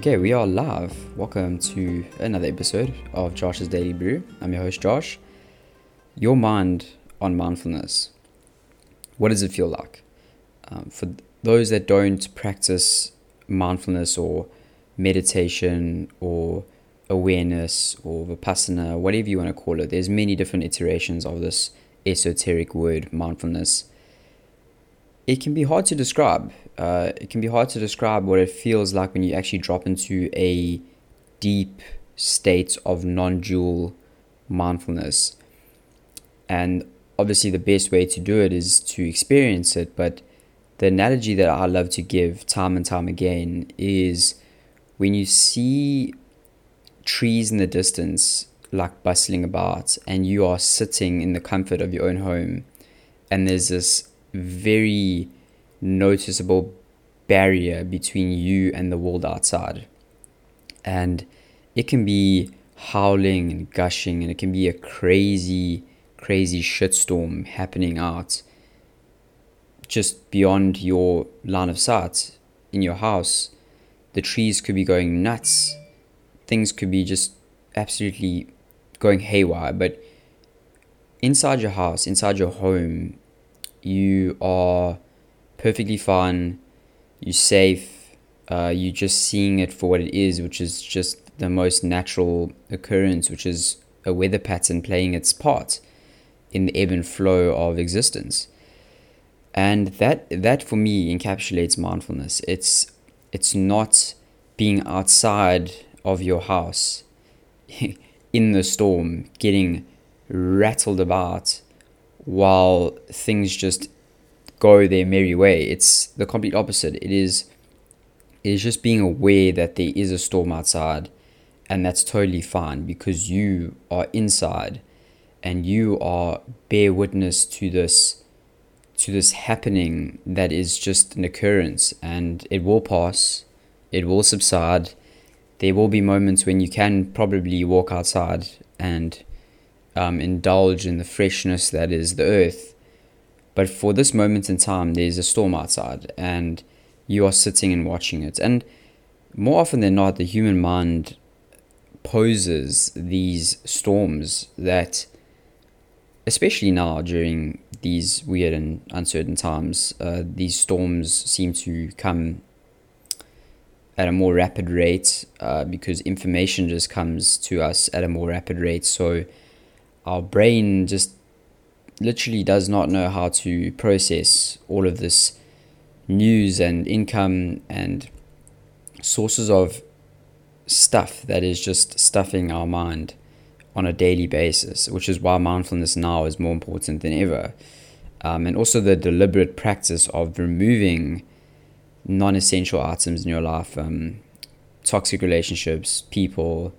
Okay, we are live. Welcome to another episode of Josh's Daily Brew. I'm your host, Josh. Your mind on mindfulness. What does it feel like? Um, for those that don't practice mindfulness or meditation or awareness or vipassana, whatever you want to call it, there's many different iterations of this esoteric word, mindfulness. It can be hard to describe uh, it can be hard to describe what it feels like when you actually drop into a deep state of non dual mindfulness. And obviously, the best way to do it is to experience it. But the analogy that I love to give time and time again is when you see trees in the distance, like bustling about, and you are sitting in the comfort of your own home, and there's this very noticeable barrier between you and the world outside. And it can be howling and gushing, and it can be a crazy, crazy shitstorm happening out just beyond your line of sight in your house. The trees could be going nuts, things could be just absolutely going haywire, but inside your house, inside your home, you are perfectly fine. You're safe. Uh, you're just seeing it for what it is, which is just the most natural occurrence, which is a weather pattern playing its part in the ebb and flow of existence. And that that for me encapsulates mindfulness. It's it's not being outside of your house in the storm, getting rattled about while things just go their merry way. It's the complete opposite. It is it is just being aware that there is a storm outside and that's totally fine because you are inside and you are bear witness to this to this happening that is just an occurrence and it will pass it will subside there will be moments when you can probably walk outside and um, indulge in the freshness that is the earth but for this moment in time, there's a storm outside, and you are sitting and watching it. And more often than not, the human mind poses these storms that, especially now during these weird and uncertain times, uh, these storms seem to come at a more rapid rate uh, because information just comes to us at a more rapid rate. So our brain just literally does not know how to process all of this news and income and sources of stuff that is just stuffing our mind on a daily basis, which is why mindfulness now is more important than ever. Um, and also the deliberate practice of removing non essential items in your life, um, toxic relationships, people,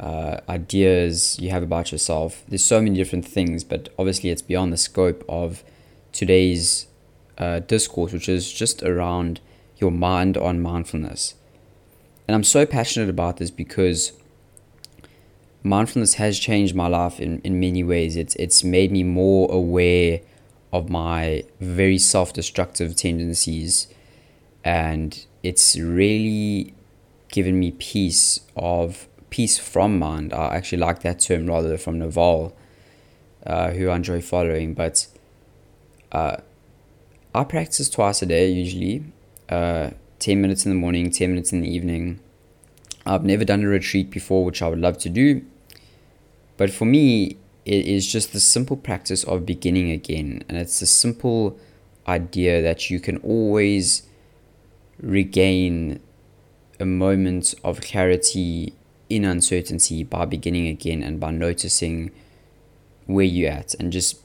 uh, ideas you have about yourself. There's so many different things, but obviously it's beyond the scope of today's uh, discourse, which is just around your mind on mindfulness. And I'm so passionate about this because mindfulness has changed my life in, in many ways. It's it's made me more aware of my very self-destructive tendencies and it's really given me peace of peace from mind. I actually like that term rather from Naval, uh, who I enjoy following. But uh, I practice twice a day usually, uh, 10 minutes in the morning, 10 minutes in the evening. I've never done a retreat before, which I would love to do. But for me, it is just the simple practice of beginning again. And it's a simple idea that you can always regain a moment of clarity in uncertainty by beginning again and by noticing where you're at and just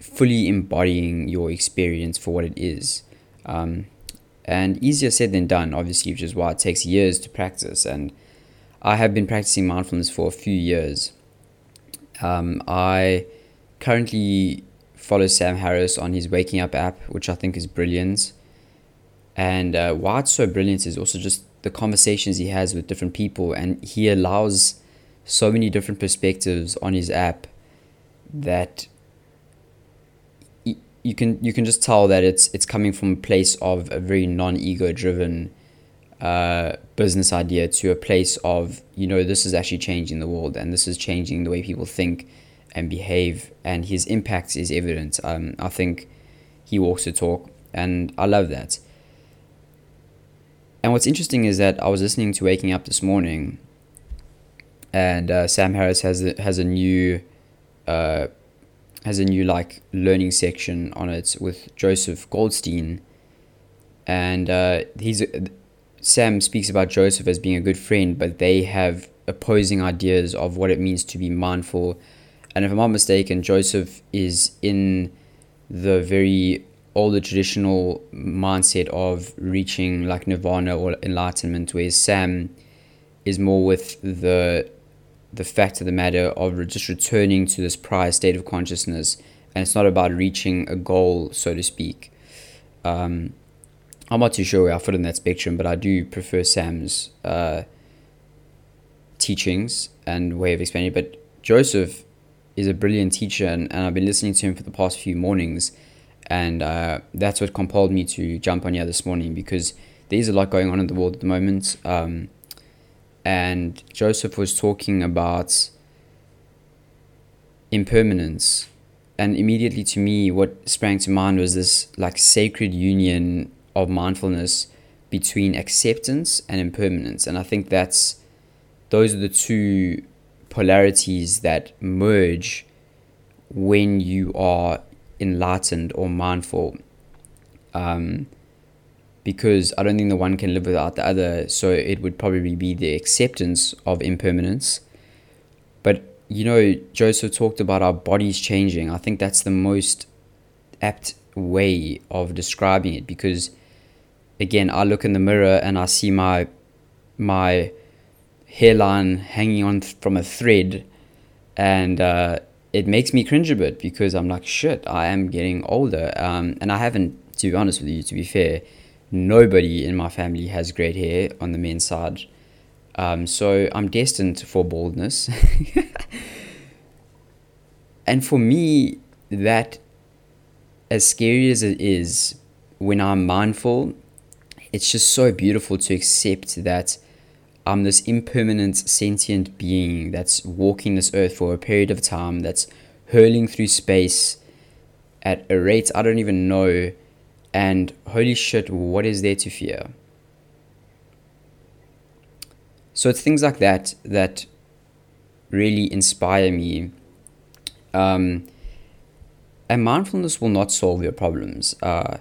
fully embodying your experience for what it is. Um, and easier said than done, obviously, which is why it takes years to practice. And I have been practicing mindfulness for a few years. Um, I currently follow Sam Harris on his Waking Up app, which I think is brilliant. And uh, why it's so brilliant is also just the conversations he has with different people and he allows so many different perspectives on his app that you can you can just tell that it's it's coming from a place of a very non-ego driven uh, business idea to a place of you know this is actually changing the world and this is changing the way people think and behave and his impact is evident. Um, i think he walks the talk and i love that and what's interesting is that i was listening to waking up this morning and uh, sam harris has a, has a new uh, has a new like learning section on it with joseph goldstein and uh, he's Sam speaks about Joseph as being a good friend, but they have opposing ideas of what it means to be mindful. And if I'm not mistaken, Joseph is in the very older traditional mindset of reaching like nirvana or enlightenment, whereas Sam is more with the the fact of the matter of just returning to this prior state of consciousness, and it's not about reaching a goal, so to speak. Um, I'm not too sure where I fit in that spectrum, but I do prefer Sam's uh, teachings and way of explaining it. But Joseph is a brilliant teacher, and, and I've been listening to him for the past few mornings, and uh, that's what compelled me to jump on here this morning because there's a lot going on in the world at the moment. Um, and Joseph was talking about impermanence. And immediately to me, what sprang to mind was this like sacred union of mindfulness between acceptance and impermanence. And I think that's those are the two polarities that merge when you are enlightened or mindful. Um, because I don't think the one can live without the other. So it would probably be the acceptance of impermanence. But you know, Joseph talked about our bodies changing. I think that's the most apt way of describing it because again, I look in the mirror and I see my my hairline hanging on from a thread, and uh, it makes me cringe a bit because I'm like, shit, I am getting older, um, and I haven't, to be honest with you, to be fair, nobody in my family has great hair on the men's side, um, so I'm destined for baldness, and for me, that as scary as it is, when I'm mindful it's just so beautiful to accept that I'm this impermanent sentient being that's walking this earth for a period of time, that's hurling through space at a rate I don't even know. And holy shit, what is there to fear? So it's things like that that really inspire me. Um, and mindfulness will not solve your problems. Uh,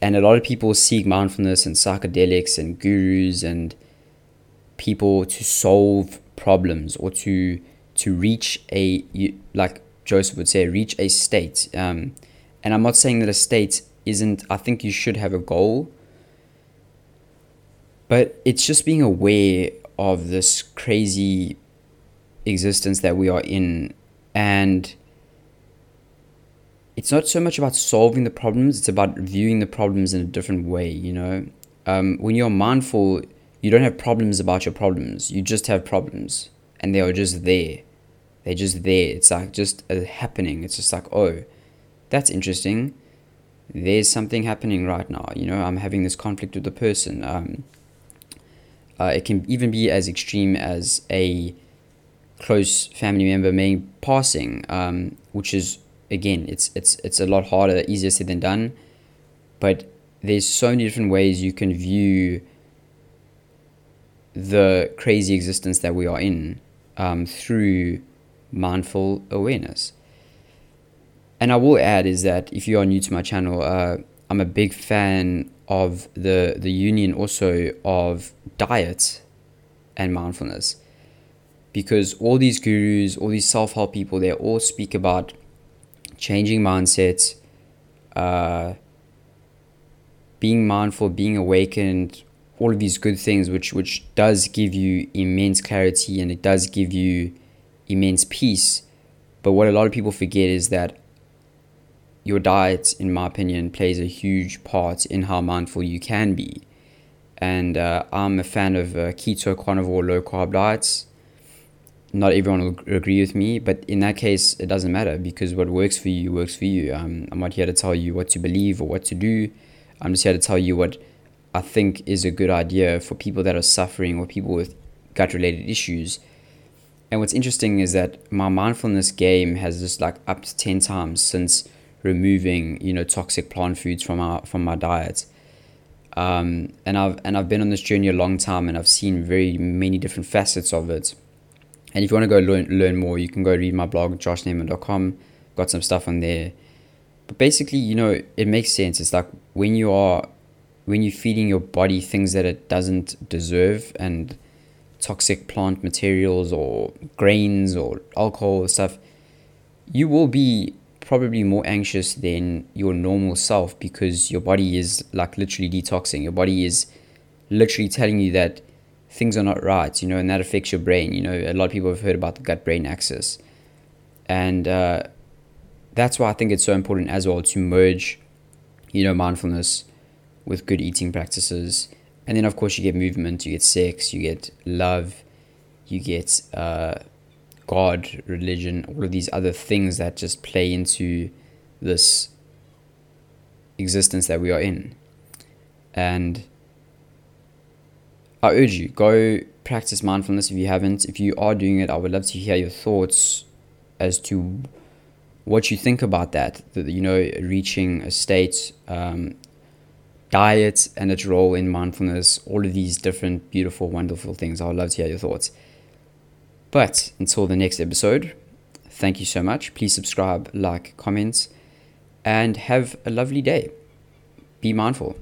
and a lot of people seek mindfulness and psychedelics and gurus and people to solve problems or to to reach a like Joseph would say reach a state um, and I'm not saying that a state isn't I think you should have a goal but it's just being aware of this crazy existence that we are in and it's not so much about solving the problems, it's about viewing the problems in a different way, you know? Um, when you're mindful, you don't have problems about your problems. You just have problems, and they are just there. They're just there. It's like just a happening. It's just like, oh, that's interesting. There's something happening right now. You know, I'm having this conflict with the person. Um, uh, it can even be as extreme as a close family member may passing, um, which is again, it's it's it's a lot harder, easier said than done. But there's so many different ways you can view the crazy existence that we are in um, through mindful awareness. And I will add is that if you are new to my channel, uh, I'm a big fan of the the union also of diet and mindfulness because all these gurus, all these self help people, they all speak about changing mindsets, uh, being mindful, being awakened, all of these good things, which which does give you immense clarity and it does give you immense peace. But what a lot of people forget is that your diet, in my opinion, plays a huge part in how mindful you can be. And uh, I'm a fan of uh, keto, carnivore, low carb diets not everyone will agree with me, but in that case, it doesn't matter because what works for you works for you. Um, I'm not here to tell you what to believe or what to do. I'm just here to tell you what I think is a good idea for people that are suffering or people with gut related issues. And what's interesting is that my mindfulness game has just like up to 10 times since removing, you know, toxic plant foods from our from my diet. Um, and I've and I've been on this journey a long time and I've seen very many different facets of it. And if you want to go learn learn more, you can go read my blog joshneyman.com. Got some stuff on there. But basically, you know, it makes sense. It's like when you are when you're feeding your body things that it doesn't deserve and toxic plant materials or grains or alcohol or stuff, you will be probably more anxious than your normal self because your body is like literally detoxing. Your body is literally telling you that things are not right, you know, and that affects your brain. You know, a lot of people have heard about the gut brain axis. And uh, that's why I think it's so important as well to merge, you know, mindfulness with good eating practices. And then, of course, you get movement, you get sex, you get love, you get uh, God, religion, all of these other things that just play into this existence that we are in. And I urge you, go practice mindfulness if you haven't. If you are doing it, I would love to hear your thoughts as to what you think about that. you know, reaching a state um, diet and its role in mindfulness, all of these different, beautiful, wonderful things. I would love to hear your thoughts. But until the next episode, thank you so much. Please subscribe, like, comment, and have a lovely day. Be mindful.